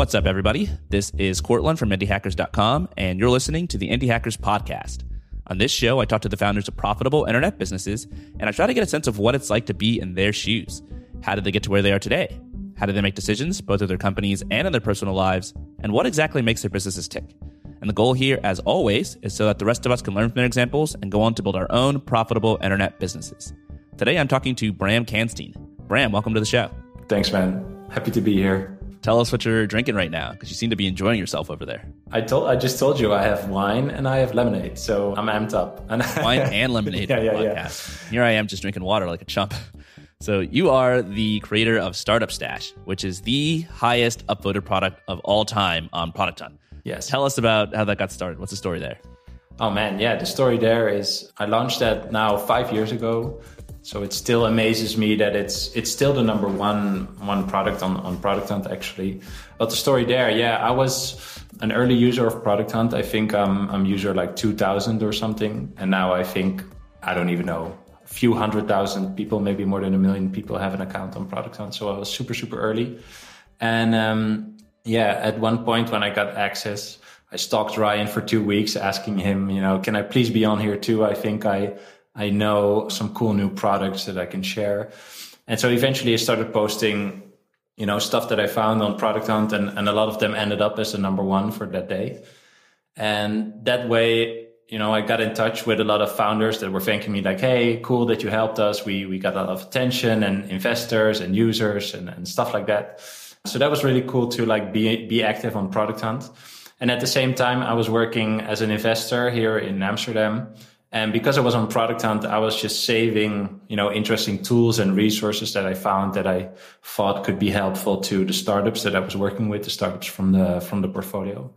What's up, everybody? This is Courtland from IndieHackers.com, and you're listening to the Indie Hackers Podcast. On this show, I talk to the founders of profitable internet businesses, and I try to get a sense of what it's like to be in their shoes. How did they get to where they are today? How do they make decisions, both of their companies and in their personal lives? And what exactly makes their businesses tick? And the goal here, as always, is so that the rest of us can learn from their examples and go on to build our own profitable internet businesses. Today, I'm talking to Bram Kanstein. Bram, welcome to the show. Thanks, man. Happy to be here. Tell us what you're drinking right now, because you seem to be enjoying yourself over there. I told, I just told you I have wine and I have lemonade, so I'm amped up. And wine and lemonade. yeah, yeah, yeah. Here I am, just drinking water like a chump. So you are the creator of Startup Stash, which is the highest upvoted product of all time on Product Hunt. Yes. Tell us about how that got started. What's the story there? Oh man, yeah, the story there is I launched that now five years ago. So it still amazes me that it's it's still the number one one product on, on Product Hunt actually. But the story there, yeah, I was an early user of Product Hunt. I think I'm I'm user like two thousand or something. And now I think I don't even know, a few hundred thousand people, maybe more than a million people have an account on Product Hunt. So I was super, super early. And um, yeah, at one point when I got access, I stalked Ryan for two weeks asking him, you know, can I please be on here too? I think I, I know some cool new products that I can share. And so eventually I started posting, you know, stuff that I found on Product Hunt and, and a lot of them ended up as the number one for that day. And that way, you know, I got in touch with a lot of founders that were thanking me like, Hey, cool that you helped us. We, we got a lot of attention and investors and users and, and stuff like that. So that was really cool to like be, be active on Product Hunt. And at the same time, I was working as an investor here in Amsterdam. And because I was on Product Hunt, I was just saving, you know, interesting tools and resources that I found that I thought could be helpful to the startups that I was working with, the startups from the, from the portfolio.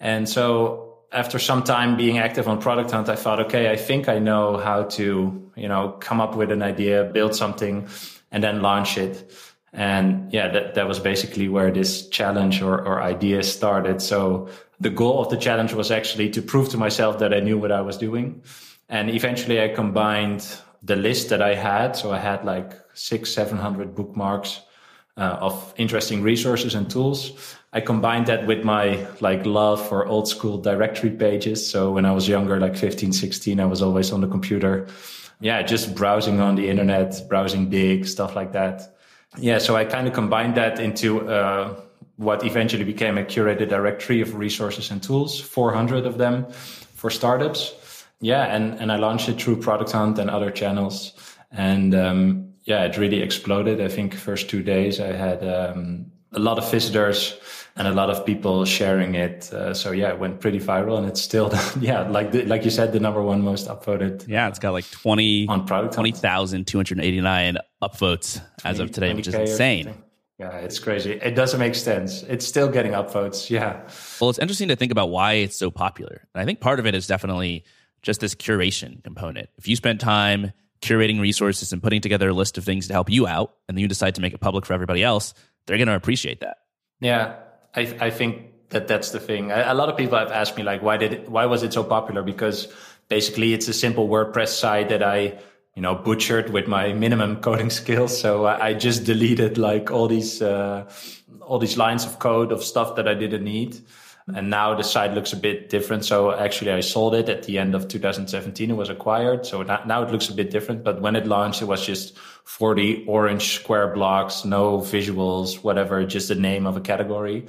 And so after some time being active on Product Hunt, I thought, okay, I think I know how to, you know, come up with an idea, build something, and then launch it. And yeah, that, that was basically where this challenge or, or idea started. So the goal of the challenge was actually to prove to myself that I knew what I was doing. And eventually I combined the list that I had. So I had like six, 700 bookmarks uh, of interesting resources and tools. I combined that with my like love for old school directory pages. So when I was younger, like 15, 16, I was always on the computer. Yeah, just browsing on the internet, browsing big stuff like that. Yeah, so I kind of combined that into uh, what eventually became a curated directory of resources and tools, 400 of them for startups. Yeah, and, and I launched it through Product Hunt and other channels. And um, yeah, it really exploded. I think first two days I had um, a lot of visitors and a lot of people sharing it. Uh, so yeah, it went pretty viral, and it's still yeah, like the, like you said, the number one most upvoted. Yeah, it's got like twenty on product twenty thousand two hundred eighty nine upvotes 20, as of today, which is insane. Yeah, it's crazy. It doesn't make sense. It's still getting upvotes. Yeah. Well, it's interesting to think about why it's so popular, and I think part of it is definitely just this curation component. If you spend time curating resources and putting together a list of things to help you out, and then you decide to make it public for everybody else, they're going to appreciate that. Yeah, I, I think that that's the thing. A, lot of people have asked me like, why did why was it so popular? Because basically, it's a simple WordPress site that I you know butchered with my minimum coding skills. So I, I just deleted like all these uh, all these lines of code of stuff that I didn't need. And now the site looks a bit different. So actually, I sold it at the end of 2017. It was acquired. So now it looks a bit different. But when it launched, it was just 40 orange square blocks, no visuals, whatever, just the name of a category.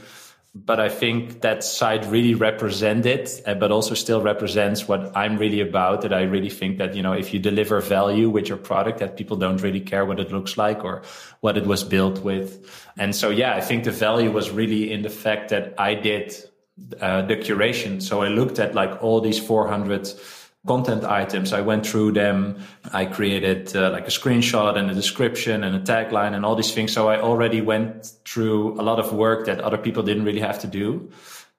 But I think that site really represented, uh, but also still represents what I'm really about. That I really think that, you know, if you deliver value with your product, that people don't really care what it looks like or what it was built with. And so, yeah, I think the value was really in the fact that I did uh, the curation. So I looked at like all these 400 content items. I went through them. I created uh, like a screenshot and a description and a tagline and all these things. So I already went through a lot of work that other people didn't really have to do.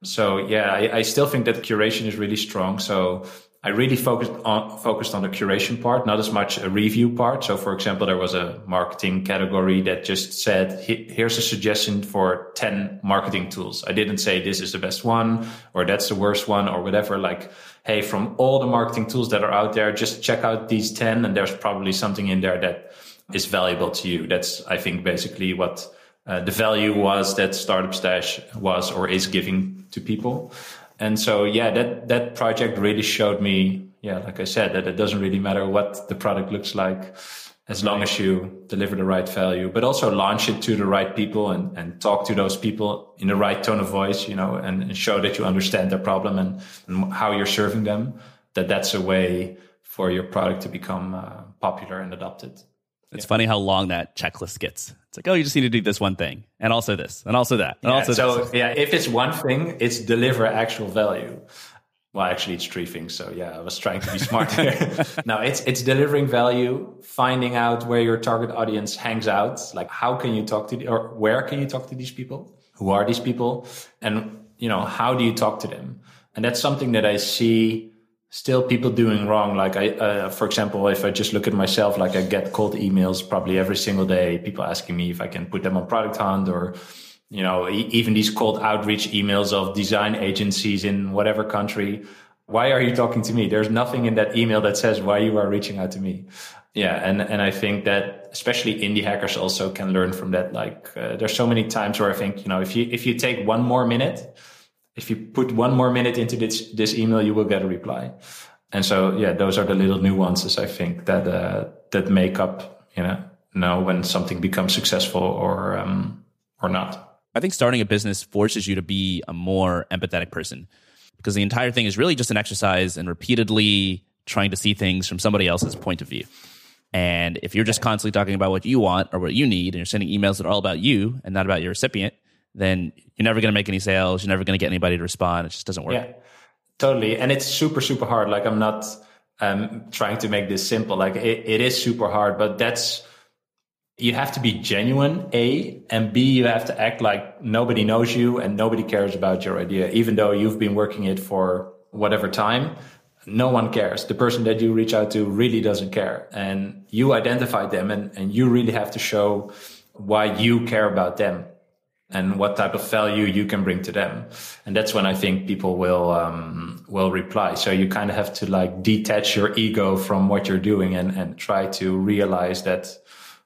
So yeah, I, I still think that curation is really strong. So I really focused on focused on the curation part, not as much a review part. So, for example, there was a marketing category that just said, "Here's a suggestion for ten marketing tools." I didn't say this is the best one or that's the worst one or whatever. Like, hey, from all the marketing tools that are out there, just check out these ten, and there's probably something in there that is valuable to you. That's, I think, basically what uh, the value was that Startup Stash was or is giving to people. And so, yeah, that, that project really showed me, yeah, like I said, that it doesn't really matter what the product looks like as long as you deliver the right value, but also launch it to the right people and, and talk to those people in the right tone of voice, you know, and, and show that you understand their problem and, and, how you're serving them, that that's a way for your product to become uh, popular and adopted. It's yeah. funny how long that checklist gets. It's like, oh, you just need to do this one thing, and also this, and also that, and yeah, also so this. yeah, if it's one thing, it's deliver actual value. Well, actually, it's three things. So yeah, I was trying to be smart here. no, it's it's delivering value, finding out where your target audience hangs out. Like, how can you talk to the, or where can you talk to these people? Who are these people? And you know, how do you talk to them? And that's something that I see still people doing wrong. Like I, uh, for example, if I just look at myself, like I get cold emails probably every single day, people asking me if I can put them on Product Hunt or, you know, e- even these cold outreach emails of design agencies in whatever country. Why are you talking to me? There's nothing in that email that says why you are reaching out to me. Yeah. And, and I think that especially indie hackers also can learn from that. Like, uh, there's so many times where I think, you know, if you, if you take one more minute, if you put one more minute into this this email, you will get a reply. And so, yeah, those are the little nuances I think that uh, that make up, you know, know when something becomes successful or um, or not. I think starting a business forces you to be a more empathetic person because the entire thing is really just an exercise in repeatedly trying to see things from somebody else's point of view. And if you're just constantly talking about what you want or what you need, and you're sending emails that are all about you and not about your recipient, then you're never going to make any sales. You're never going to get anybody to respond. It just doesn't work. Yeah, totally. And it's super, super hard. Like I'm not um, trying to make this simple. Like it, it is super hard, but that's, you have to be genuine, A, and B, you have to act like nobody knows you and nobody cares about your idea, even though you've been working it for whatever time. No one cares. The person that you reach out to really doesn't care. And you identify them and, and you really have to show why you care about them and what type of value you can bring to them. And that's when I think people will, um, will reply. So you kind of have to like detach your ego from what you're doing and, and try to realize that,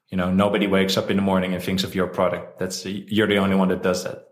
you know, nobody wakes up in the morning and thinks of your product. That's, you're the only one that does that.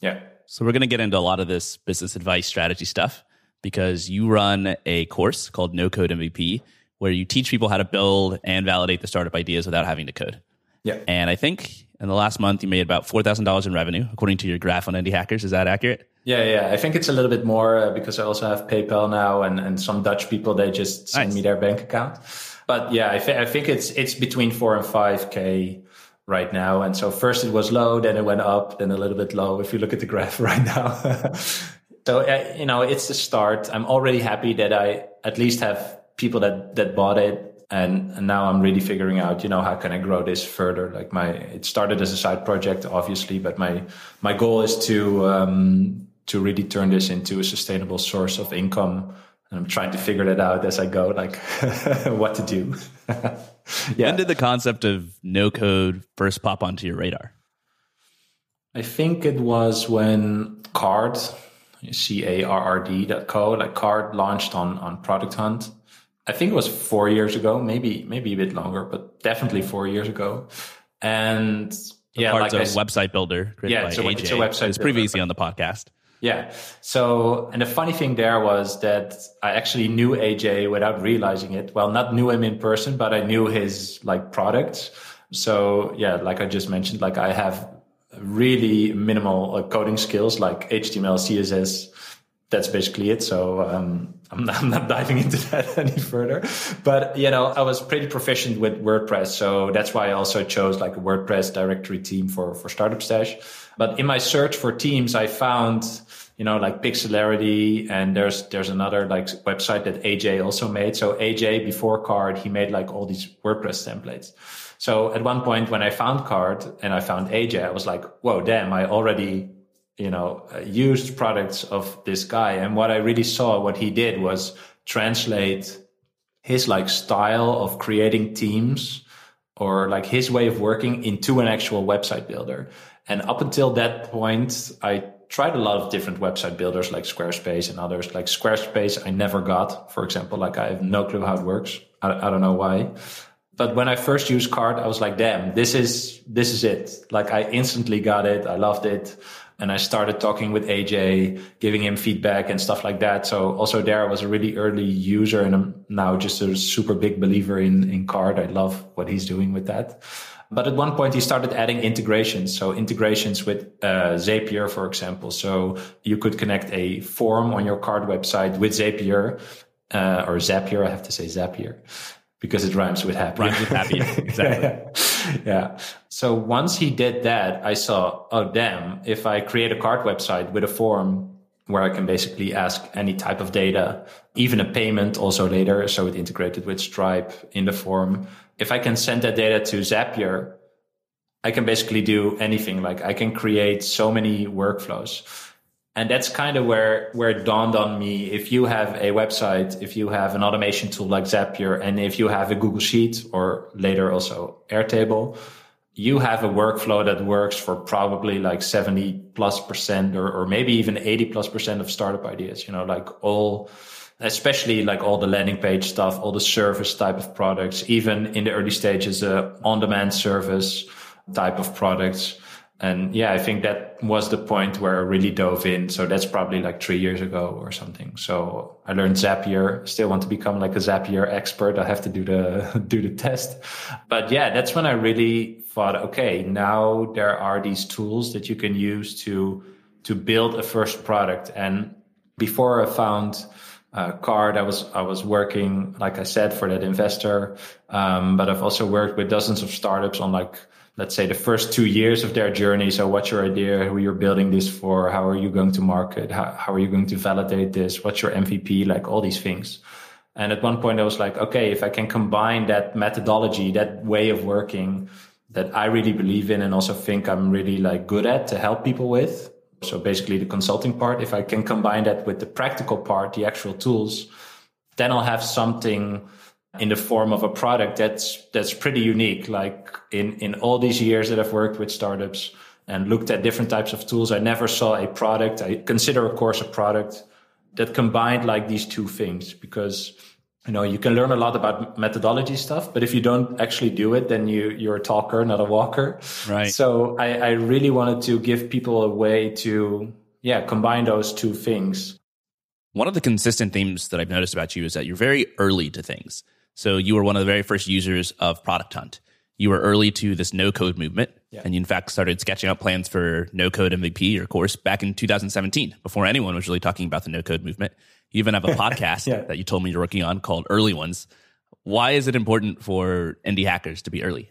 Yeah. So we're going to get into a lot of this business advice strategy stuff because you run a course called No Code MVP where you teach people how to build and validate the startup ideas without having to code. Yeah. And I think in the last month you made about $4,000 in revenue, according to your graph on Indie Hackers. Is that accurate? Yeah, yeah. I think it's a little bit more uh, because I also have PayPal now and, and some Dutch people, they just send nice. me their bank account. But yeah, I, th- I think it's, it's between four and 5K right now. And so first it was low, then it went up, then a little bit low. If you look at the graph right now. so, uh, you know, it's the start. I'm already happy that I at least have people that, that bought it and, and now I'm really figuring out, you know, how can I grow this further? Like my, it started as a side project, obviously, but my my goal is to um, to really turn this into a sustainable source of income. And I'm trying to figure that out as I go, like what to do. yeah. When did the concept of no code first pop onto your radar? I think it was when Carrd, C A R R D dot co, like Carrd launched on on Product Hunt I think it was four years ago, maybe maybe a bit longer, but definitely four years ago. And yeah, like a website builder. Yeah, it's a, it's a, website. It's previously on the podcast. Yeah. So, and the funny thing there was that I actually knew AJ without realizing it. Well, not knew him in person, but I knew his like products. So yeah, like I just mentioned, like I have really minimal uh, coding skills like HTML, CSS. That's basically it. So, um, I'm not, I'm not, diving into that any further. But, you know, I was pretty proficient with WordPress. So that's why I also chose like a WordPress directory team for, for Startup Stash. But in my search for teams, I found, you know, like Pixelarity and there's, there's another like website that AJ also made. So AJ before Carrd, he made like all these WordPress templates. So at one point when I found Carrd and I found AJ, I was like, whoa, damn, I already you know, used products of this guy. And what I really saw, what he did was translate his like style of creating teams or like his way of working into an actual website builder. And up until that point, I tried a lot of different website builders like Squarespace and others. Like Squarespace, I never got, for example, like I have no clue how it works. I, I don't know why but when I first used Carrd, I was like, damn, this is, this is it. Like I instantly got it. I loved it. And I started talking with AJ, giving him feedback and stuff like that. So also there I was a really early user and I'm now just a super big believer in, in Carrd. I love what he's doing with that. But at one point he started adding integrations. So integrations with uh, Zapier, for example. So you could connect a form on your Carrd website with Zapier uh, or Zapier. I have to say Zapier because it rhymes with happy. Rhymes with happy. exactly. yeah. So once he did that, I saw, oh, damn, if I create a Carrd website with a form where I can basically ask any type of data, even a payment also later. So it integrated with Stripe in the form. If I can send that data to Zapier, I can basically do anything. Like I can create so many workflows and that's kind of where where it dawned on me. If you have a website if you have an automation tool like zapier and if you have a google sheet or later also airtable you have a workflow that works for probably like 70 plus percent or, or maybe even 80 plus percent of startup ideas you know like all especially like all the landing page stuff all the service type of products even in the early stages uh, on demand service type of products and yeah, I think that was the point where I really dove in. So that's probably like three years ago or something. So I learned Zapier. Still want to become like a Zapier expert. I have to do the do the test. But yeah, that's when I really thought, okay, now there are these tools that you can use to to build a first product. And before I found uh, Carrd. I was I was working, like I said, for that investor, um, but I've also worked with dozens of startups on like let's say the first two years of their journey. So what's your idea? Who you're building this for? How are you going to market? How, how are you going to validate this? What's your MVP? Like all these things. And at one point I was like, okay, if I can combine that methodology, that way of working that I really believe in and also think I'm really like good at to help people with. So basically the consulting part, if I can combine that with the practical part, the actual tools, then I'll have something in the form of a product that's that's pretty unique. Like in in all these years that I've worked with startups and looked at different types of tools, I never saw a product. I consider of course a product that combined like these two things because you know you can learn a lot about methodology stuff but if you don't actually do it then you you're a talker not a walker right so i i really wanted to give people a way to yeah combine those two things one of the consistent themes that i've noticed about you is that you're very early to things so you were one of the very first users of Product Hunt. You were early to this no code movement, yeah. and you in fact started sketching out plans for no code MVP, your course, back in 2017, before anyone was really talking about the no code movement. You even have a podcast yeah. that you told me you're working on called Early Ones. Why is it important for indie hackers to be early?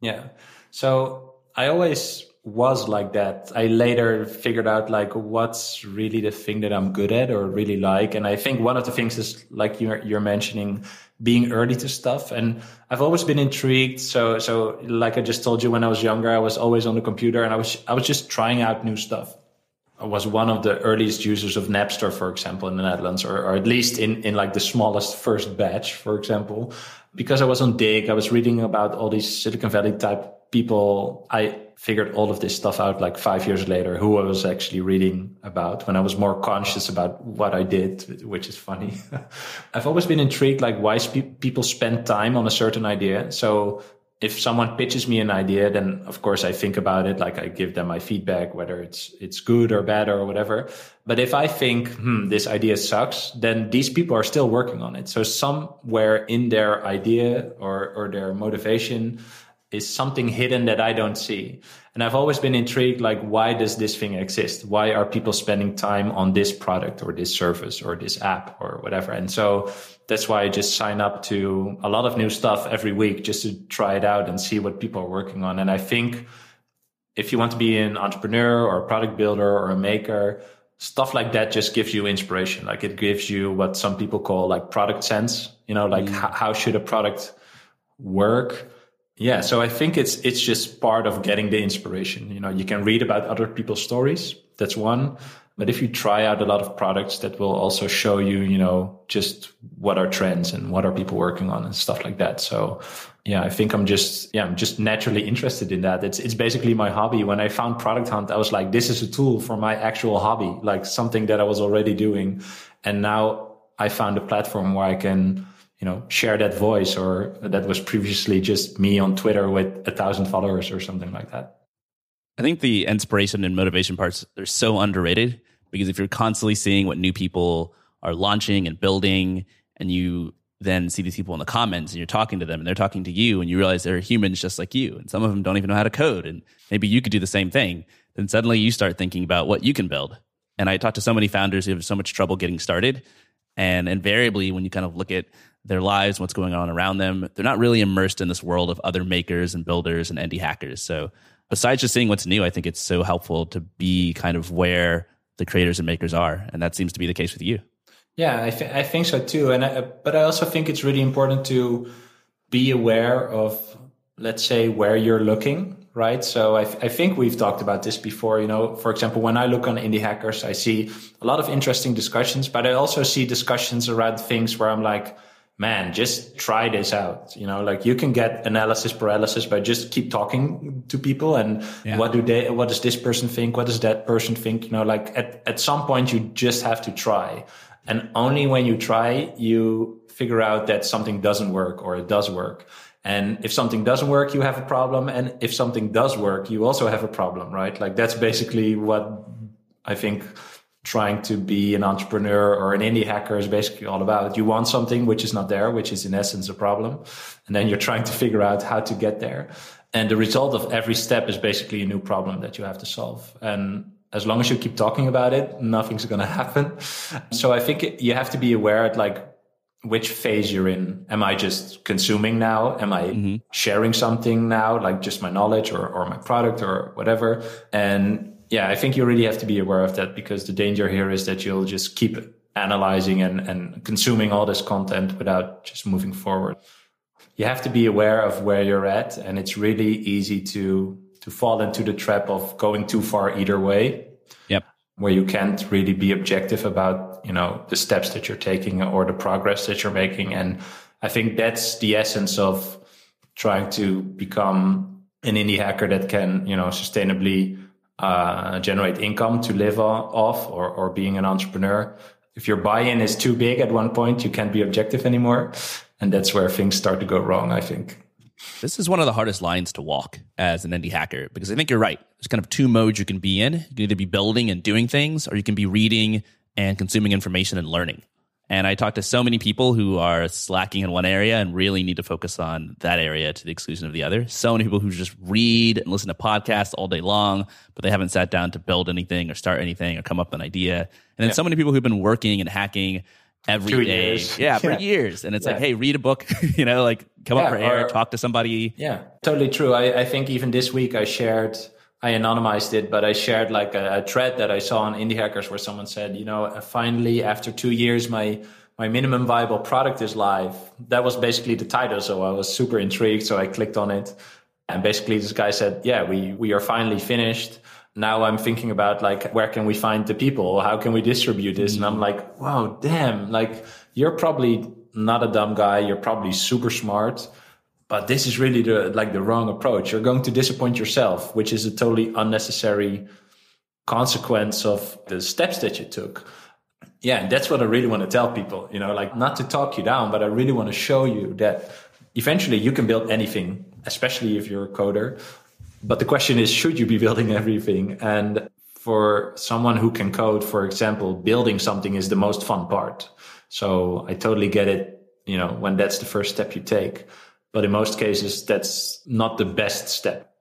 Yeah. So I always was like that. I later figured out like what's really the thing that I'm good at or really like. And I think one of the things is like you're, you're mentioning being early to stuff. And I've always been intrigued. So, so like I just told you when I was younger, I was always on the computer and I was, I was just trying out new stuff. I was one of the earliest users of Napster, for example, in the Netherlands, or, or at least in, in like the smallest first batch, for example, because I was on Digg I was reading about all these Silicon Valley type people. I figured all of this stuff out like five years later, who I was actually reading about when I was more conscious about what I did, which is funny. I've always been intrigued, like why spe- people spend time on a certain idea. So if someone pitches me an idea, then of course I think about it. Like I give them my feedback, whether it's, it's good or bad or whatever. But if I think, hmm, this idea sucks, then these people are still working on it. So somewhere in their idea or, or their motivation, is something hidden that I don't see. And I've always been intrigued, like, why does this thing exist? Why are people spending time on this product or this service or this app or whatever? And so that's why I just sign up to a lot of new stuff every week just to try it out and see what people are working on. And I think if you want to be an entrepreneur or a product builder or a maker, stuff like that just gives you inspiration. Like it gives you what some people call like product sense, you know, like mm. how, how should a product work? Yeah, so I think it's it's just part of getting the inspiration. You know, you can read about other people's stories. That's one. But if you try out a lot of products that will also show you, you know, just what are trends and what are people working on and stuff like that. So yeah, I think I'm just yeah, I'm just naturally interested in that. It's it's basically my hobby. When I found Product Hunt, I was like, this is a tool for my actual hobby, like something that I was already doing. And now I found a platform where I can you know, share that voice or that was previously just me on Twitter with a thousand followers or something like that. I think the inspiration and motivation parts are so underrated because if you're constantly seeing what new people are launching and building and you then see these people in the comments and you're talking to them and they're talking to you and you realize they're humans just like you and some of them don't even know how to code and maybe you could do the same thing then suddenly you start thinking about what you can build and i talk to so many founders who have so much trouble getting started and invariably when you kind of look at their lives what's going on around them they're not really immersed in this world of other makers and builders and indie hackers so besides just seeing what's new i think it's so helpful to be kind of where the creators and makers are and that seems to be the case with you yeah, I, th- I think so too. And I, but I also think it's really important to be aware of, let's say, where you're looking, right? So I, th- I think we've talked about this before. You know, for example, when I look on indie hackers, I see a lot of interesting discussions, but I also see discussions around things where I'm like, man, just try this out. You know, like you can get analysis paralysis by just keep talking to people and yeah. what do they, what does this person think? What does that person think? You know, like at, at some point you just have to try. And only when you try, you figure out that something doesn't work or it does work. And if something doesn't work, you have a problem. And if something does work, you also have a problem, right? Like that's basically what I think trying to be an entrepreneur or an indie hacker is basically all about. You want something which is not there, which is in essence a problem. And then you're trying to figure out how to get there. And the result of every step is basically a new problem that you have to solve. And as long as you keep talking about it, nothing's going to happen. So I think you have to be aware at like which phase you're in. Am I just consuming now? Am I mm-hmm. sharing something now, like just my knowledge or, or my product or whatever? And yeah, I think you really have to be aware of that because the danger here is that you'll just keep analyzing and, and consuming all this content without just moving forward. You have to be aware of where you're at and it's really easy to to fall into the trap of going too far either way. Yep. Where you can't really be objective about, you know, the steps that you're taking or the progress that you're making. And I think that's the essence of trying to become an indie hacker that can, you know, sustainably uh, generate income to live off or, or being an entrepreneur. If your buy-in is too big at one point, you can't be objective anymore. And that's where things start to go wrong, I think. This is one of the hardest lines to walk as an indie hacker because I think you're right. There's kind of two modes you can be in. You can either be building and doing things, or you can be reading and consuming information and learning. And I talk to so many people who are slacking in one area and really need to focus on that area to the exclusion of the other. So many people who just read and listen to podcasts all day long, but they haven't sat down to build anything or start anything or come up with an idea. And then yeah. so many people who've been working and hacking every Two day. Years. Yeah, for yeah. years. And it's yeah. like, hey, read a book, you know, like come up for air, or, talk to somebody. Yeah, totally true. I, I think even this week I shared, I anonymized it, but I shared like a, a thread that I saw on Indie Hackers where someone said, you know, finally after two years, my my minimum viable product is live. That was basically the title. So I was super intrigued. So I clicked on it. And basically this guy said, yeah, we, we are finally finished now I'm thinking about like, where can we find the people? How can we distribute this? Mm-hmm. And I'm mm. like, wow, damn, like you're probably not a dumb guy. You're probably super smart, but this is really the, like the wrong approach. You're going to disappoint yourself, which is a totally unnecessary consequence of the steps that you took. Yeah. And that's what I really want to tell people, you know, like not to talk you down, but I really want to show you that eventually you can build anything, especially if you're a coder but the question is, should you be building everything? And for someone who can code, for example, building something is the most fun part. So I totally get it, you know, when that's the first step you take. But in most cases, that's not the best step.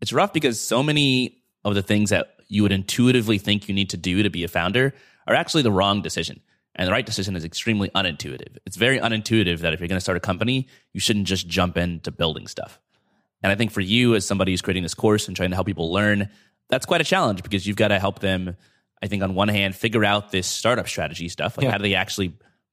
It's rough because so many of the things that you would intuitively think you need to do to be a founder are actually the wrong decision. And the right decision is extremely unintuitive. It's very unintuitive that if you're going to start a company, you shouldn't just jump into building stuff. And I think for you, as somebody who's creating this course and trying to help people learn, that's quite a challenge because you've got to help them, I think, on one hand, figure out this startup strategy stuff. Like, yeah. how do they actually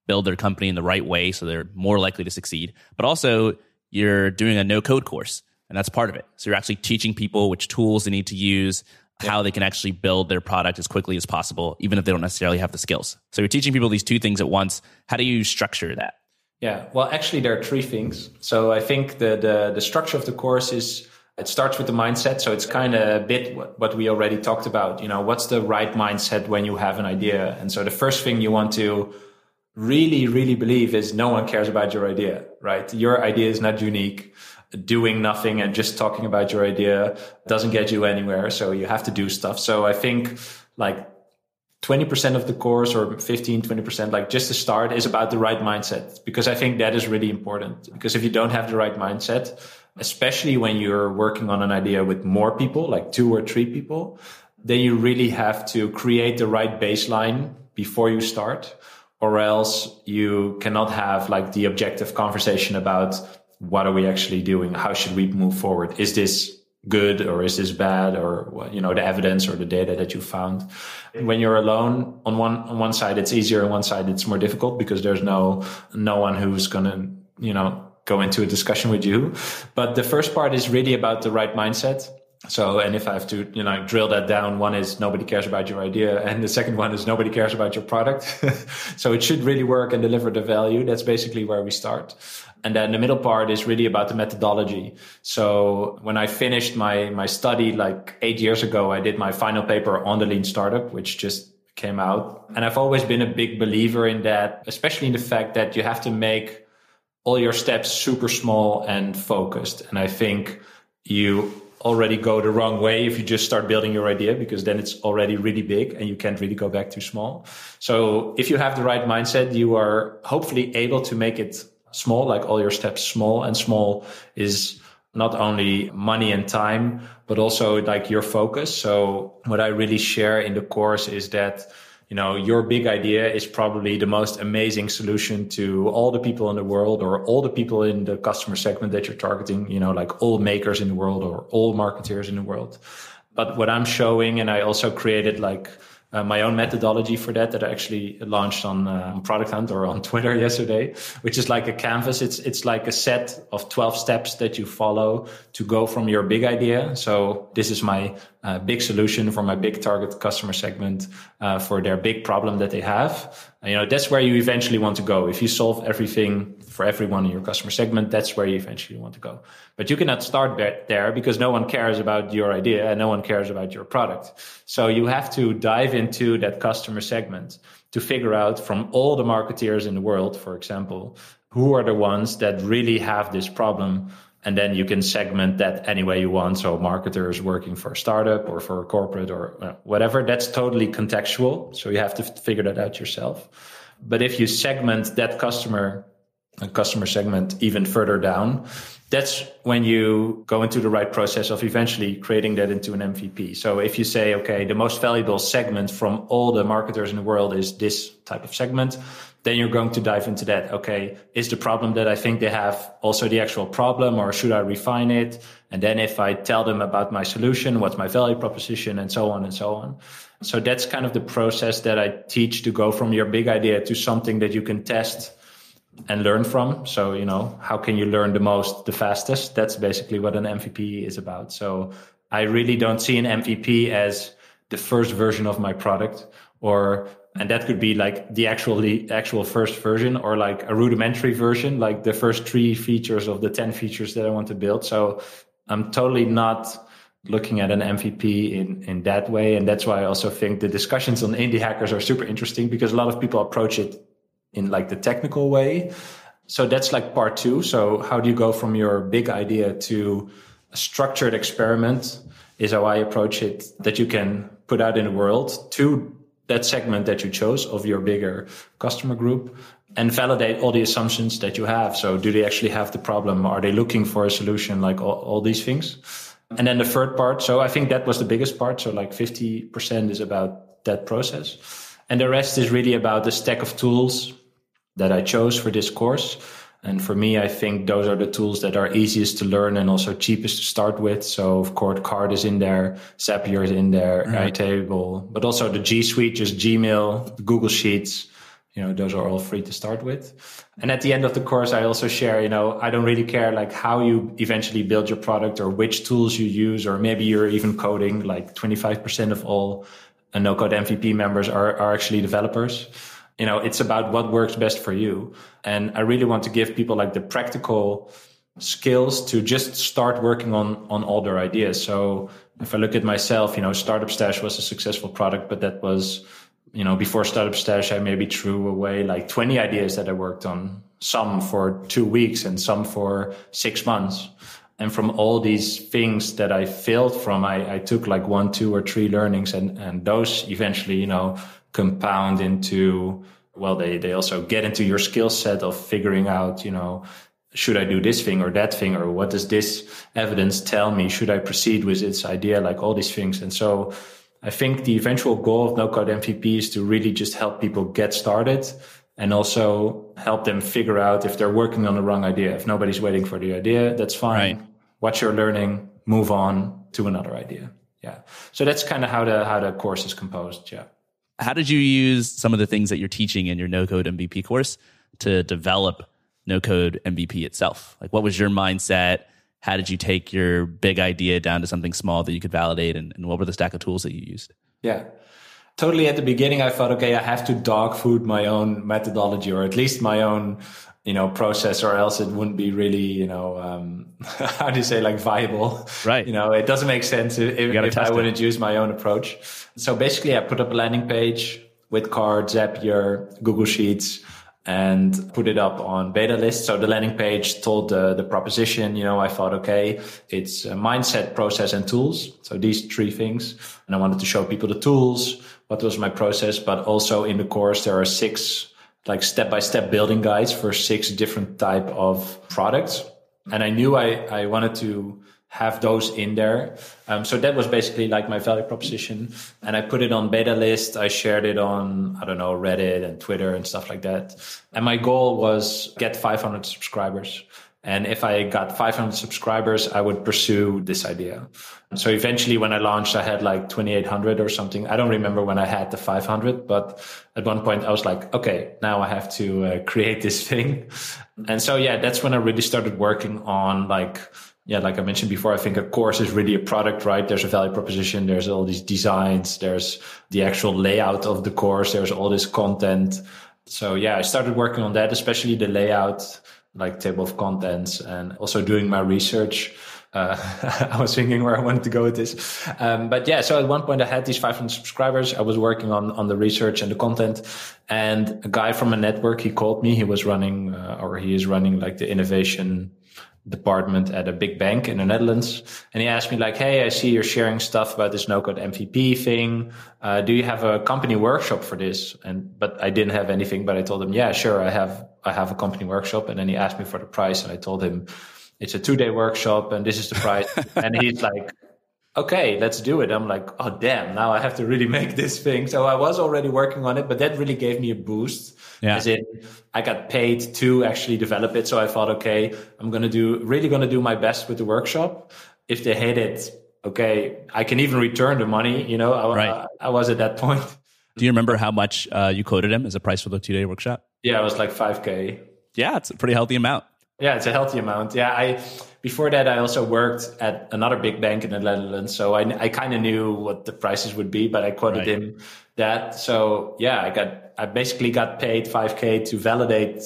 build their company in the right way so they're more likely to succeed? But also, you're doing a no code course, and that's part of it. So, you're actually teaching people which tools they need to use, yeah. how they can actually build their product as quickly as possible, even if they don't necessarily have the skills. So, you're teaching people these two things at once. How do you structure that? Yeah, well, actually, there are three things. So I think the the, the structure of the course is it starts with the mindset. So it's kind of a bit what, what we already talked about. You know, what's the right mindset when you have an idea? And so the first thing you want to really, really believe is no one cares about your idea, right? Your idea is not unique. Doing nothing and just talking about your idea doesn't get you anywhere. So you have to do stuff. So I think like 20% of the course or 15, 20%, like just to start is about the right mindset because I think that is really important. Because if you don't have the right mindset, especially when you're working on an idea with more people, like two or three people, then you really have to create the right baseline before you start or else you cannot have like the objective conversation about what are we actually doing? How should we move forward? Is this good or is this bad or you know the evidence or the data that you found when you're alone on one on one side it's easier on one side it's more difficult because there's no no one who's going to you know go into a discussion with you but the first part is really about the right mindset so and if i have to you know drill that down one is nobody cares about your idea and the second one is nobody cares about your product so it should really work and deliver the value that's basically where we start and then the middle part is really about the methodology. So when I finished my, my study like eight years ago, I did my final paper on the lean startup, which just came out. And I've always been a big believer in that, especially in the fact that you have to make all your steps super small and focused. And I think you already go the wrong way if you just start building your idea because then it's already really big and you can't really go back too small. So if you have the right mindset, you are hopefully able to make it small, like all your steps small and small is not only money and time, but also like your focus. So what I really share in the course is that, you know, your big idea is probably the most amazing solution to all the people in the world or all the people in the customer segment that you're targeting, you know, like all makers in the world or all marketeers in the world. But what I'm showing, and I also created like uh, my own methodology for that that I actually launched on, uh, Product Hunt or on Twitter yesterday, which is like a canvas. It's it's like a set of twelve steps that you follow to go from your big idea. So this is my uh, big solution for my big target customer segment uh, for their big problem that they have. And, you know that's where you eventually want to go. If you solve everything for everyone in your customer segment, that's where you eventually want to go. But you cannot start there because no one cares about your idea and no one cares about your product. So you have to dive into that customer segment to figure out from all the marketeers in the world, for example, who are the ones that really have this problem. And then you can segment that any way you want. So marketers working for a startup or for a corporate or uh, whatever. That's totally contextual. So you have to figure that out yourself. But if you segment that customer customer segment even further down, that's when you go into the right process of eventually creating that into an MVP. So if you say, okay, the most valuable segment from all the marketers in the world is this type of segment, then you're going to dive into that. Okay, is the problem that I think they have also the actual problem or should I refine it? And then if I tell them about my solution, what's my value proposition and so on and so on. So that's kind of the process that I teach to go from your big idea to something that you can test and learn from. So, you know, how can you learn the most, the fastest? That's basically what an MVP is about. So I really don't see an MVP as the first version of my product or and that could be like the actually actual first version or like a rudimentary version like the first three features of the 10 features that i want to build so i'm totally not looking at an mvp in in that way and that's why i also think the discussions on indie hackers are super interesting because a lot of people approach it in like the technical way. So that's like part two. So how do you go from your big idea to a structured experiment is how I approach it that you can put out in the world to that segment that you chose of your bigger customer group and validate all the assumptions that you have. So do they actually have the problem? Are they looking for a solution? Like all, all these things. And then the third part. So I think that was the biggest part. So like 50% is about that process. And the rest is really about the stack of tools that I chose for this course. And for me, I think those are the tools that are easiest to learn and also cheapest to start with. So of course, Carrd is in there, Zapier is in there, right. Airtable, but also the G Suite, just Gmail, Google Sheets. You know, those are all free to start with. And at the end of the course, I also share, you know, I don't really care like how you eventually build your product or which tools you use, or maybe you're even coding like 25% of all no code MVP members are, are actually developers. You know it's about what works best for you. And i really want to give people like the practical skills to just start working on on all their ideas. So if i look at myself you know startup stash was a successful product but that was you know, before Startup Stash, I maybe threw away like 20 ideas that I worked on, some for two weeks and some for six months. And from all these things that I failed from, I, I took like one, two or three learnings and, and those eventually, you know, compound into, well, they, they also get into your skill set of figuring out, you know, should I do this thing or that thing? Or what does this evidence tell me? Should I proceed with its idea? Like all these things. And so I think the eventual goal of no code MVP is to really just help people get started and also help them figure out if they're working on the wrong idea. If nobody's waiting for the idea, that's fine. Right. What you're learning, move on to another idea. Yeah. So that's kind of how the how the course is composed. Yeah. How did you use some of the things that you're teaching in your no code MVP course to develop no code MVP itself? Like what was your mindset? how did you take your big idea down to something small that you could validate and, and, what were the stack of tools that you used yeah totally at the beginning i thought okay i have to dog food my own methodology or at least my own you know process or else it wouldn't be really you know um, how do you say like viable right you know it doesn't make sense if, if i wouldn't use my own approach so basically i put up a landing page with cards zapier google sheets and put it up on BetaList. So the landing page told the, the proposition, you know, I thought, okay, it's mindset, process and tools. So these three things. And I wanted to show people the tools. What was my process? But also in the course, there are six like step by step building guides for six different type of products. And I knew I, I wanted to have those in there. Um, so that was basically like my value proposition. And I put it on BetaList. I shared it on, I don't know, Reddit and Twitter and stuff like that. And my goal was get 500 subscribers. And if I got 500 subscribers, I would pursue this idea. So eventually when I launched, I had like 2,800 or something. I don't remember when I had the 500, but at one point I was like, okay, now I have to uh, create this thing. And so, yeah, that's when I really started working on like, yeah, like I mentioned before, I think a course is really a product, right? There's a value proposition. There's all these designs. There's the actual layout of the course. There's all this content. So yeah, I started working on that, especially the layout, like table of contents and also doing my research. Uh, I was thinking where I wanted to go with this. Um, but yeah, so at one point I had these 500 subscribers. I was working on, on the research and the content and a guy from a network, he called me. He was running, uh, or he is running like the innovation department at a big bank in the Netherlands. And he asked me like, Hey, I see you're sharing stuff about this no code MVP thing. Uh, do you have a company workshop for this? And, but I didn't have anything, but I told him, yeah, sure. I have, I have a company workshop. And then he asked me for the price and I told him it's a two day workshop and this is the price. and he's like, okay, let's do it. I'm like, oh, damn, now I have to really make this thing. So I was already working on it, but that really gave me a boost. Yeah. As in, I got paid to actually develop it. So I thought, okay, I'm going to do, really going to do my best with the workshop. If they hate it, okay, I can even return the money. You know, I, right. I, I was at that point. Do you remember how much uh, you quoted him as a price for the two day workshop? Yeah, it was like 5K. Yeah, it's a pretty healthy amount. Yeah, it's a healthy amount. Yeah, I before that I also worked at another big bank in the Netherlands, so I I kind of knew what the prices would be, but I quoted right. him that. So yeah, I got I basically got paid 5k to validate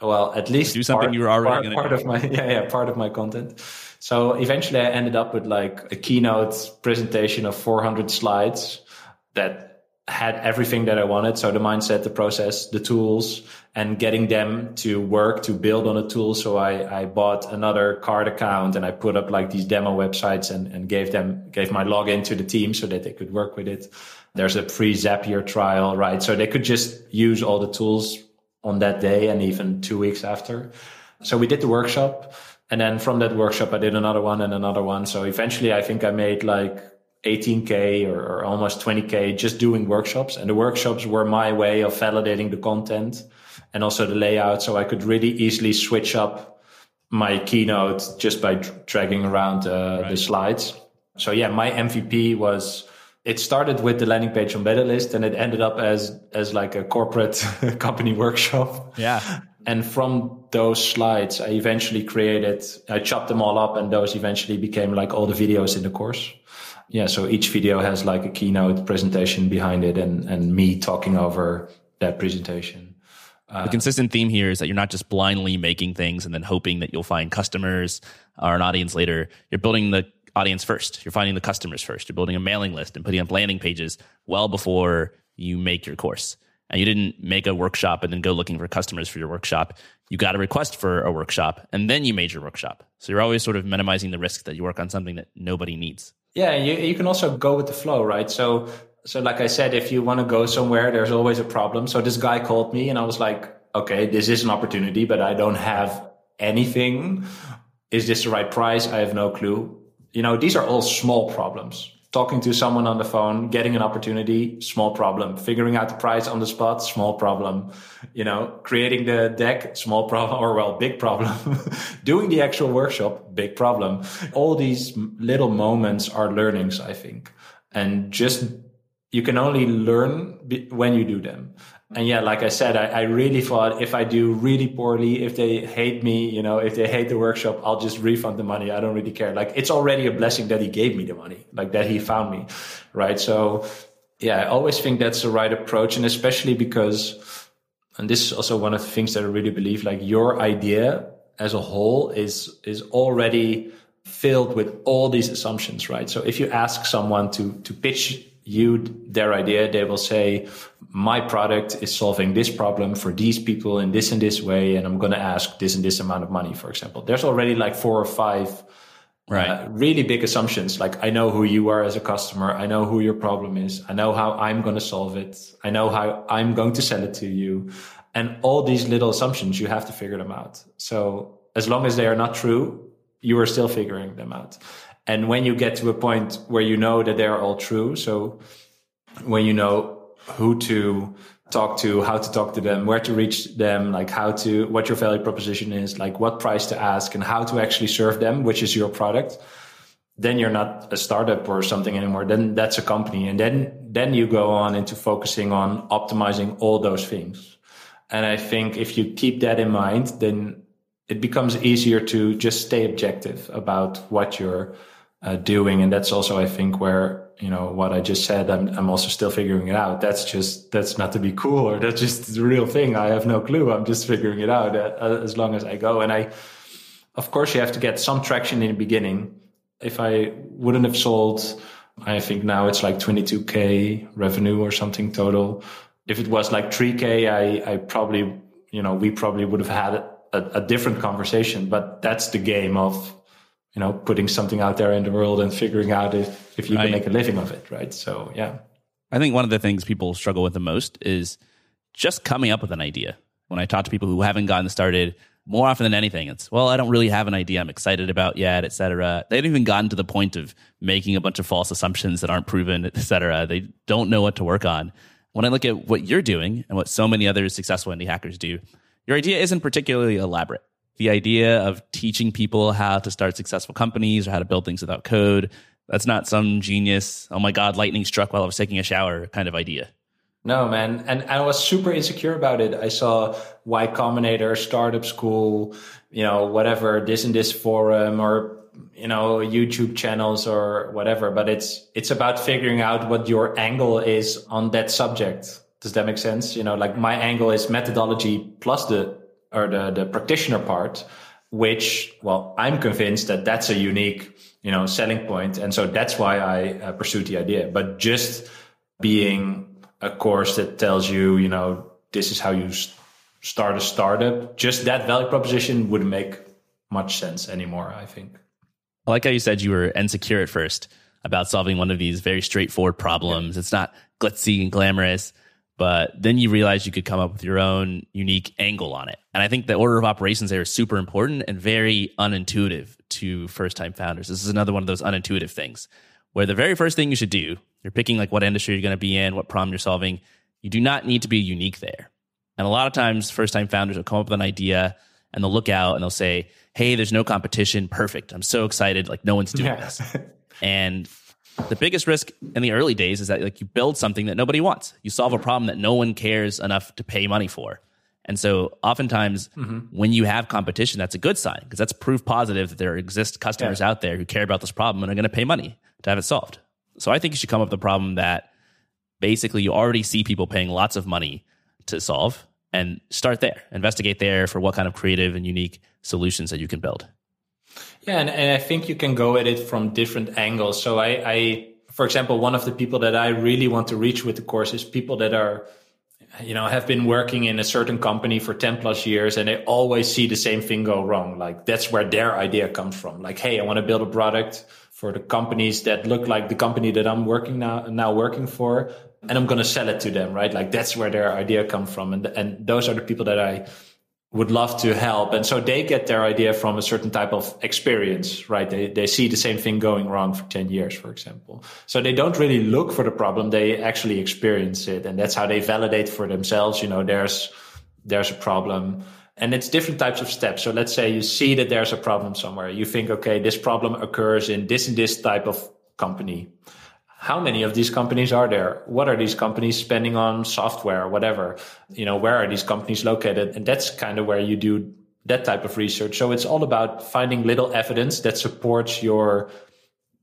well at least do something part, you were already part, part of my yeah yeah part of my content. So eventually I ended up with like a keynote presentation of 400 slides that had everything that I wanted. So the mindset, the process, the tools, and getting them to work to build on a tool. So I, I bought another Carrd account and I put up like these demo websites and, and gave them, gave my login to the team so that they could work with it. There's a free Zapier trial, right? So they could just use all the tools on that day and even two weeks after. So we did the workshop. And then from that workshop, I did another one and another one. So eventually I think I made like 18k or, or, almost 20k just doing workshops and the workshops were my way of validating the content and also the layout so i could really easily switch up my keynote just by dragging around uh, right. the slides so yeah my mvp was it started with the landing page on BetaList and it ended up as as like a corporate company workshop yeah and from those slides i eventually created i chopped them all up and those eventually became like all the videos in the course yeah, so each video has like a keynote presentation behind it and, and me talking over that presentation. Uh, the consistent theme here is that you're not just blindly making things and then hoping that you'll find customers or an audience later. You're building the audience first. You're finding the customers first. You're building a mailing list and putting up landing pages well before you make your course. And you didn't make a workshop and then go looking for customers for your workshop. You got a request for a workshop and then you made your workshop. So you're always sort of minimizing the risk that you work on something that nobody needs. Yeah, you, you can also go with the flow, right? So so like I said, if you want to go somewhere, there's always a problem. So this guy called me and I was like, okay, this is an opportunity, but I don't have anything. Is this the right price? I have no clue. You know, these are all small problems. Talking to someone on the phone, getting an opportunity, small problem. Figuring out the price on the spot, small problem. You know, creating the deck, small problem, or well, big problem. Doing the actual workshop, big problem. All these little moments are learnings, I think. And just you can only learn when you do them. And yeah, like I said, I, I, really thought if I do really poorly, if they hate me, you know, if they hate the workshop, I'll just refund the money. I don't really care. Like it's already a blessing that he gave me the money, like that he found me. Right. So yeah, I always think that's the right approach. And especially because, and this is also one of the things that I really believe, like your idea as a whole is, is already filled with all these assumptions, right? So if you ask someone to, to pitch you their idea, they will say, my product is solving this problem for these people in this and this way, and I'm going to ask this and this amount of money, for example. There's already like four or five right. Uh, really big assumptions. Like, I know who you are as a customer. I know who your problem is. I know how I'm going to solve it. I know how I'm going to sell it to you. And all these little assumptions, you have to figure them out. So as long as they are not true, you are still figuring them out. And when you get to a point where you know that they're all true, so when you know who to talk to, how to talk to them, where to reach them, like how to, what your value proposition is, like what price to ask and how to actually serve them, which is your product, then you're not a startup or something anymore. Then that's a company. And then, then you go on into focusing on optimizing all those things. And I think if you keep that in mind, then it becomes easier to just stay objective about what you're uh, doing. And that's also, I think, where, you know, what I just said, I'm, I'm also still figuring it out. That's just, that's not to be cool or that's just the real thing. I have no clue. I'm just figuring it out uh, as long as I go. And I, of course, you have to get some traction in the beginning. If I wouldn't have sold, I think now it's like 22K revenue or something total. If it was like 3K, I, I probably, you know, we probably would have had a, a different conversation, but that's the game of you know putting something out there in the world and figuring out if if you right. can make a living of it right? So yeah. I think one of the things people struggle with the most is just coming up with an idea. When i talk to people who haven't gotten started more often than anything it's well i don't really have an idea i'm excited about yet etc they haven't even gotten to the point of making a bunch of false assumptions that aren't proven etc they don't know what to work on. When i look at what you're doing and what so many other successful indie hackers do your idea isn't particularly elaborate the idea of teaching people how to start successful companies or how to build things without code. That's not some genius, oh my God, lightning struck while I was taking a shower kind of idea. No, man. And I was super insecure about it. I saw Y Combinator, Startup School, you know, whatever, this and this forum or, you know, YouTube channels or whatever. But it's, it's about figuring out what your angle is on that subject. Does that make sense? You know, like my angle is methodology plus the or the, the practitioner part, which, well, I'm convinced that that's a unique, you know, selling point. And so that's why I uh, pursued the idea. But just being a course that tells you, you know, this is how you start a startup, just that value proposition wouldn't make much sense anymore, I think. I like how you said you were insecure at first about solving one of these very straightforward problems. Yeah. It's not glitzy and glamorous but then you realize you could come up with your own unique angle on it. And I think the order of operations there is super important and very unintuitive to first time founders. This is another one of those unintuitive things where the very first thing you should do, you're picking like what industry you're going to be in, what problem you're solving. You do not need to be unique there. And a lot of times, first time founders will come up with an idea and they'll look out and they'll say, Hey, there's no competition. Perfect. I'm so excited. Like no one's doing yeah. this. And the biggest risk in the early days is that like you build something that nobody wants. You solve a problem that no one cares enough to pay money for. And so oftentimes mm-hmm. when you have competition, that's a good sign because that's proof positive that there exist customers yeah. out there who care about this problem and are going to pay money to have it solved. So I think you should come up with a problem that basically you already see people paying lots of money to solve and start there. Investigate there for what kind of creative and unique solutions that you can build. Yeah, and, and I think you can go at it from different angles. So I, I for example, one of the people that I really want to reach with the course is people that are, you know, have been working in a certain company for 10 plus years and they always see the same thing go wrong. Like that's where their idea comes from. Like, hey, I want to build a product for the companies that look like the company that I'm working now, now working for. And I'm going to sell it to them, right? Like that's where their idea comes from. And, and those are the people that I, would love to help. And so they get their idea from a certain type of experience, right? They, they see the same thing going wrong for 10 years, for example. So they don't really look for the problem. They actually experience it. And that's how they validate for themselves. You know, there's, there's a problem and it's different types of steps. So let's say you see that there's a problem somewhere. You think, okay, this problem occurs in this and this type of company how many of these companies are there? What are these companies spending on software, whatever? You know, where are these companies located? And that's kind of where you do that type of research. So it's all about finding little evidence that supports your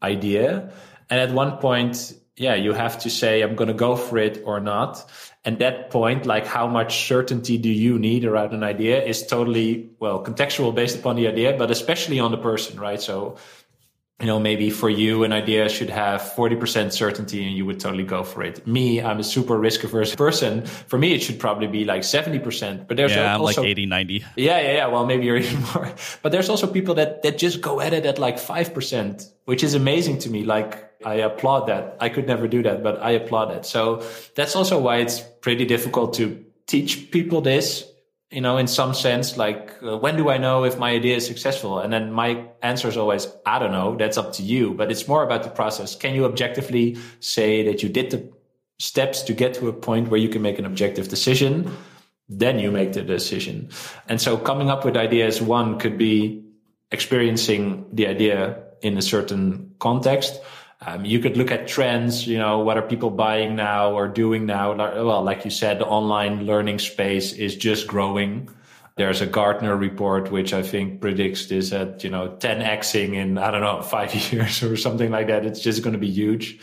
idea. And at one point, yeah, you have to say, I'm going to go for it or not. And that point, like how much certainty do you need around an idea is totally, well, contextual based upon the idea, but especially on the person, right? So you know, maybe for you, an idea should have 40% certainty and you would totally go for it. Me, I'm a super risk averse person. For me, it should probably be like 70%, but there's yeah, also, I'm like 80, 90. Yeah, yeah, yeah. Well, maybe you're even more, but there's also people that, that just go at it at like 5%, which is amazing to me. Like I applaud that. I could never do that, but I applaud it. So that's also why it's pretty difficult to teach people this you know, in some sense, like, uh, when do I know if my idea is successful? And then my answer is always, I don't know. That's up to you. But it's more about the process. Can you objectively say that you did the steps to get to a point where you can make an objective decision? Then you make the decision. And so coming up with ideas, one could be experiencing the idea in a certain context um, you could look at trends, you know, what are people buying now or doing now? Well, like you said, the online learning space is just growing. There's a Gartner report, which I think predicts this at, you know, 10xing in, I don't know, five years or something like that. It's just going to be huge.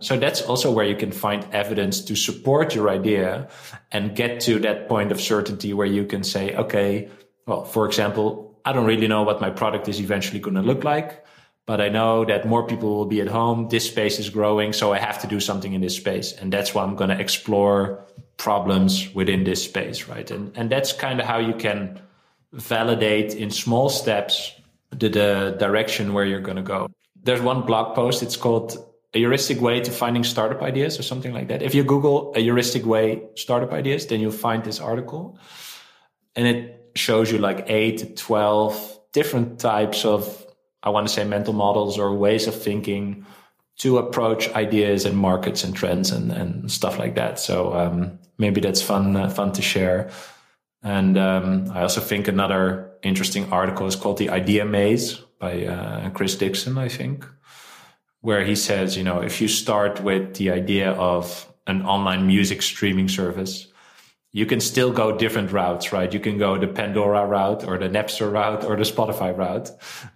So that's also where you can find evidence to support your idea and get to that point of certainty where you can say, okay, well, for example, I don't really know what my product is eventually going to look like but I know that more people will be at home. This space is growing. So I have to do something in this space. And that's why I'm going to explore problems within this space. Right. And, and that's kind of how you can validate in small steps the, the direction where you're going to go. There's one blog post. It's called a heuristic way to finding startup ideas or something like that. If you Google a heuristic way startup ideas, then you'll find this article and it shows you like eight to 12 different types of I want to say mental models or ways of thinking to approach ideas and markets and trends and, and stuff like that. So um, maybe that's fun uh, fun to share. And um, I also think another interesting article is called the Idea Maze by uh, Chris Dixon, I think, where he says, you know, if you start with the idea of an online music streaming service, you can still go different routes, right? You can go the Pandora route or the Napster route or the Spotify route,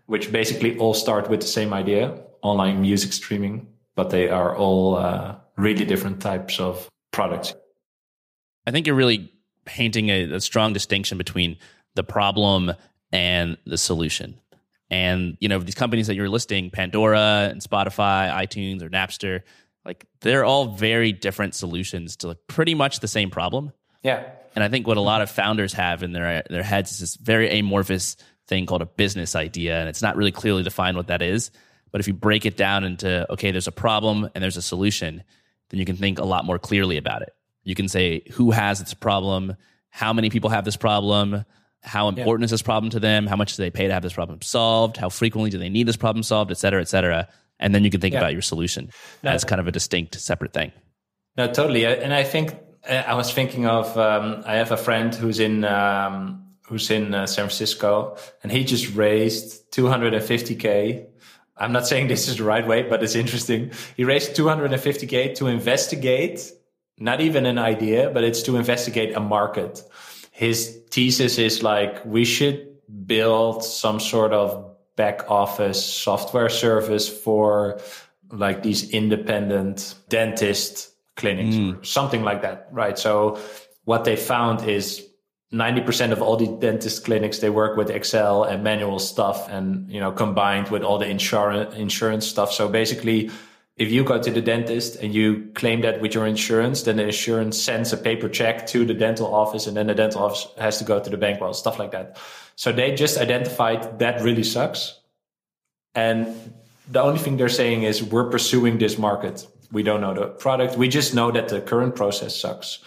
which basically all start with the same idea, online music streaming, but they are all uh, really different types of products. I think you're really painting a, a strong distinction between the problem and the solution. And, you know, these companies that you're listing, Pandora and Spotify, iTunes or Napster, like they're all very different solutions to like pretty much the same problem yeah. And I think what a lot of founders have in their their heads is this very amorphous thing called a business idea, and it's not really clearly defined what that is. But if you break it down into okay, there's a problem and there's a solution, then you can think a lot more clearly about it. You can say who has this problem, how many people have this problem, how important yeah. is this problem to them, how much do they pay to have this problem solved, how frequently do they need this problem solved, et cetera, et cetera. And then you can think yeah. about your solution no, as kind of a distinct, separate thing. No, totally. And I think I was thinking of um, I have a friend who's in um, who's in uh, San Francisco, and he just raised 250k. I'm not saying this is the right way, but it's interesting. He raised 250k to investigate, not even an idea, but it's to investigate a market. His thesis is like we should build some sort of back office software service for like these independent dentists clinics mm. or something like that, right? So what they found is 90% of all the dentist clinics they work with excel and manual stuff and you know combined with all the insurance insurance stuff so basically if you go to the dentist and you claim that with your insurance, then the insurance sends a paper check to the dental office and then the dental office has to go to the bank. Well, stuff like that. So they just identified that really sucks. And the only thing they're saying is we're pursuing this market. We don't know the product. We just know that the current process sucks.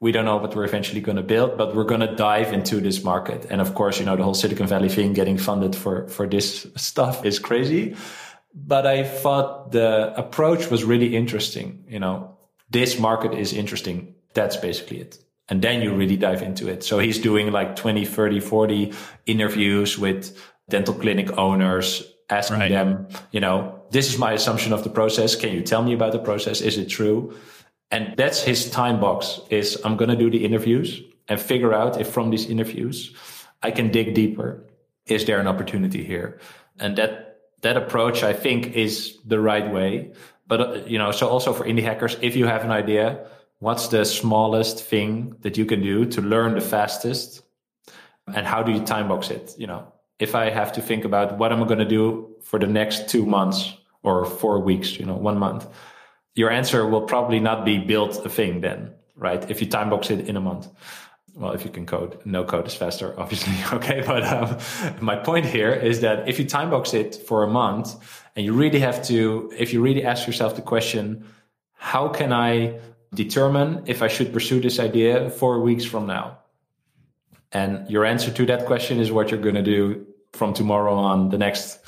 We don't know what we're eventually going to build, but we're going to dive into this market. And of course, you know, the whole Silicon Valley thing getting funded for, for this stuff is crazy but I thought the approach was really interesting. You know, this market is interesting. That's basically it. And then you really dive into it. So he's doing like 20, 30, 40 interviews with dental clinic owners, asking right. them, you know, this is my assumption of the process. Can you tell me about the process? Is it true? And that's his time box is I'm going to do the interviews and figure out if from these interviews I can dig deeper. Is there an opportunity here? And that that approach, I think, is the right way. But, uh, you know, so also for indie hackers, if you have an idea, what's the smallest thing that you can do to learn the fastest? And how do you time box it? You know, if I have to think about what am I going to do for the next two months or four weeks, you know, one month, your answer will probably not be build a thing then, right? If you time box it in a month well, if you can code, no code is faster, obviously. Okay. But um, my point here is that if you time box it for a month and you really have to, if you really ask yourself the question, how can I determine if I should pursue this idea four weeks from now? And your answer to that question is what you're going to do from tomorrow on the next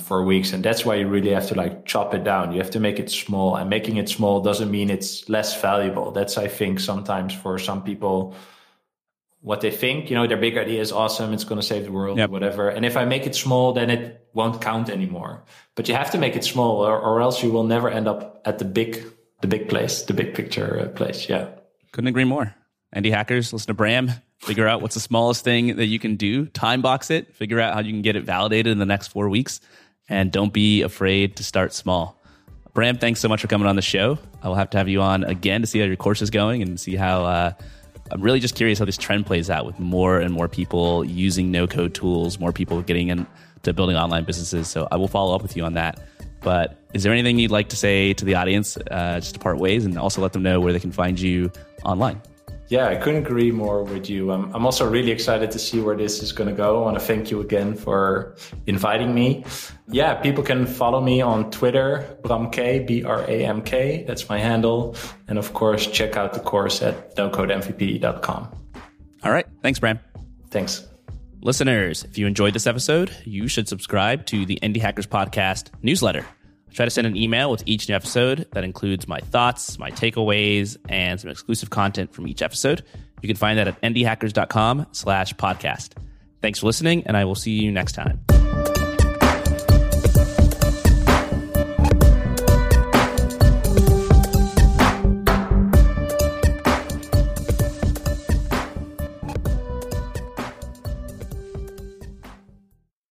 four weeks. And that's why you really have to like chop it down. You have to make it small and making it small doesn't mean it's less valuable. That's, I think, sometimes for some people, what they think. You know, their big idea is awesome. It's going to save the world, yep. whatever. And if I make it small, then it won't count anymore. But you have to make it small, or, or else you will never end up at the big, the big place, the big picture uh, place. Yeah. Couldn't agree more. Indie hackers, listen to Bram. Figure out what's the smallest thing that you can do. Time box it. Figure out how you can get it validated in the next four weeks, and don't be afraid to start small. Bram, thanks so much for coming on the show. I will have to have you on again to see how your course is going and see how. Uh, I'm really just curious how this trend plays out with more and more people using no code tools, more people getting into building online businesses. So I will follow up with you on that. But is there anything you'd like to say to the audience uh, just to part ways and also let them know where they can find you online? Yeah, I couldn't agree more with you. I'm, I'm also really excited to see where this is going to go. I want to thank you again for inviting me. Yeah, people can follow me on Twitter, Bramk, B-R-A-M-K. That's my handle. And of course, check out the course at nocodemvp.com. All right. Thanks, Bram. Thanks. Listeners, if you enjoyed this episode, you should subscribe to the Indie Hackers Podcast newsletter try to send an email with each new episode that includes my thoughts, my takeaways, and some exclusive content from each episode. You can find that at indiehackers.com slash podcast. Thanks for listening, and I will see you next time.